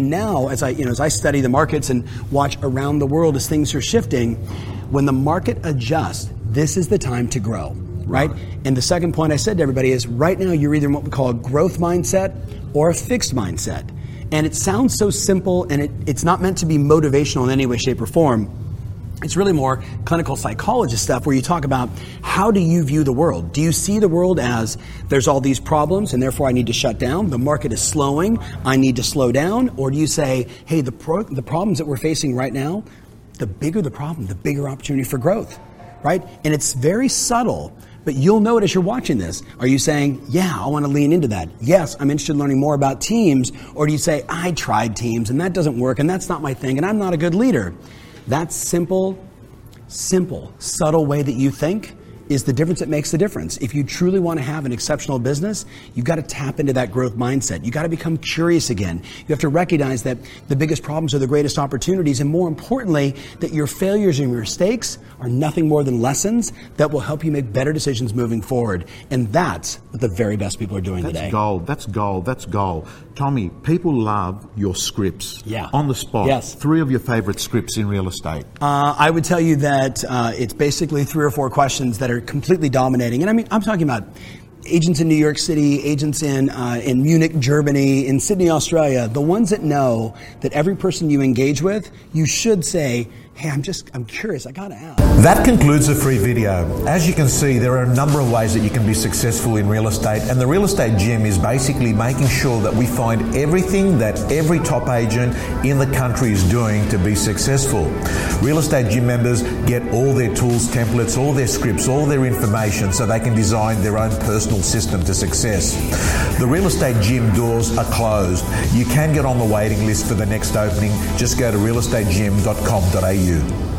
And now, as I, you know, as I study the markets and watch around the world as things are shifting, when the market adjusts, this is the time to grow, right? And the second point I said to everybody is right now you're either in what we call a growth mindset or a fixed mindset. And it sounds so simple and it, it's not meant to be motivational in any way, shape, or form. It's really more clinical psychologist stuff where you talk about how do you view the world? Do you see the world as there's all these problems and therefore I need to shut down? The market is slowing, I need to slow down? Or do you say, hey, the, pro- the problems that we're facing right now, the bigger the problem, the bigger opportunity for growth, right? And it's very subtle, but you'll know it as you're watching this. Are you saying, yeah, I want to lean into that? Yes, I'm interested in learning more about teams. Or do you say, I tried teams and that doesn't work and that's not my thing and I'm not a good leader? That simple, simple, subtle way that you think is the difference that makes the difference. If you truly want to have an exceptional business, you've got to tap into that growth mindset. You've got to become curious again. You have to recognize that the biggest problems are the greatest opportunities, and more importantly, that your failures and your mistakes are nothing more than lessons that will help you make better decisions moving forward. And that's what the very best people are doing That's today. That's gold. That's gold. That's gold. Tommy, people love your scripts. Yeah. On the spot. Yes. Three of your favorite scripts in real estate. Uh, I would tell you that uh, it's basically three or four questions that are completely dominating. And I mean, I'm talking about agents in New York City, agents in, uh, in Munich, Germany, in Sydney, Australia, the ones that know that every person you engage with, you should say, hey, I'm just, I'm curious, I gotta ask. That concludes the free video. As you can see, there are a number of ways that you can be successful in real estate, and the Real Estate Gym is basically making sure that we find everything that every top agent in the country is doing to be successful. Real Estate Gym members get all their tools, templates, all their scripts, all their information so they can design their own personal system to success. The Real Estate Gym doors are closed. You can get on the waiting list for the next opening. Just go to realestategym.com.au you.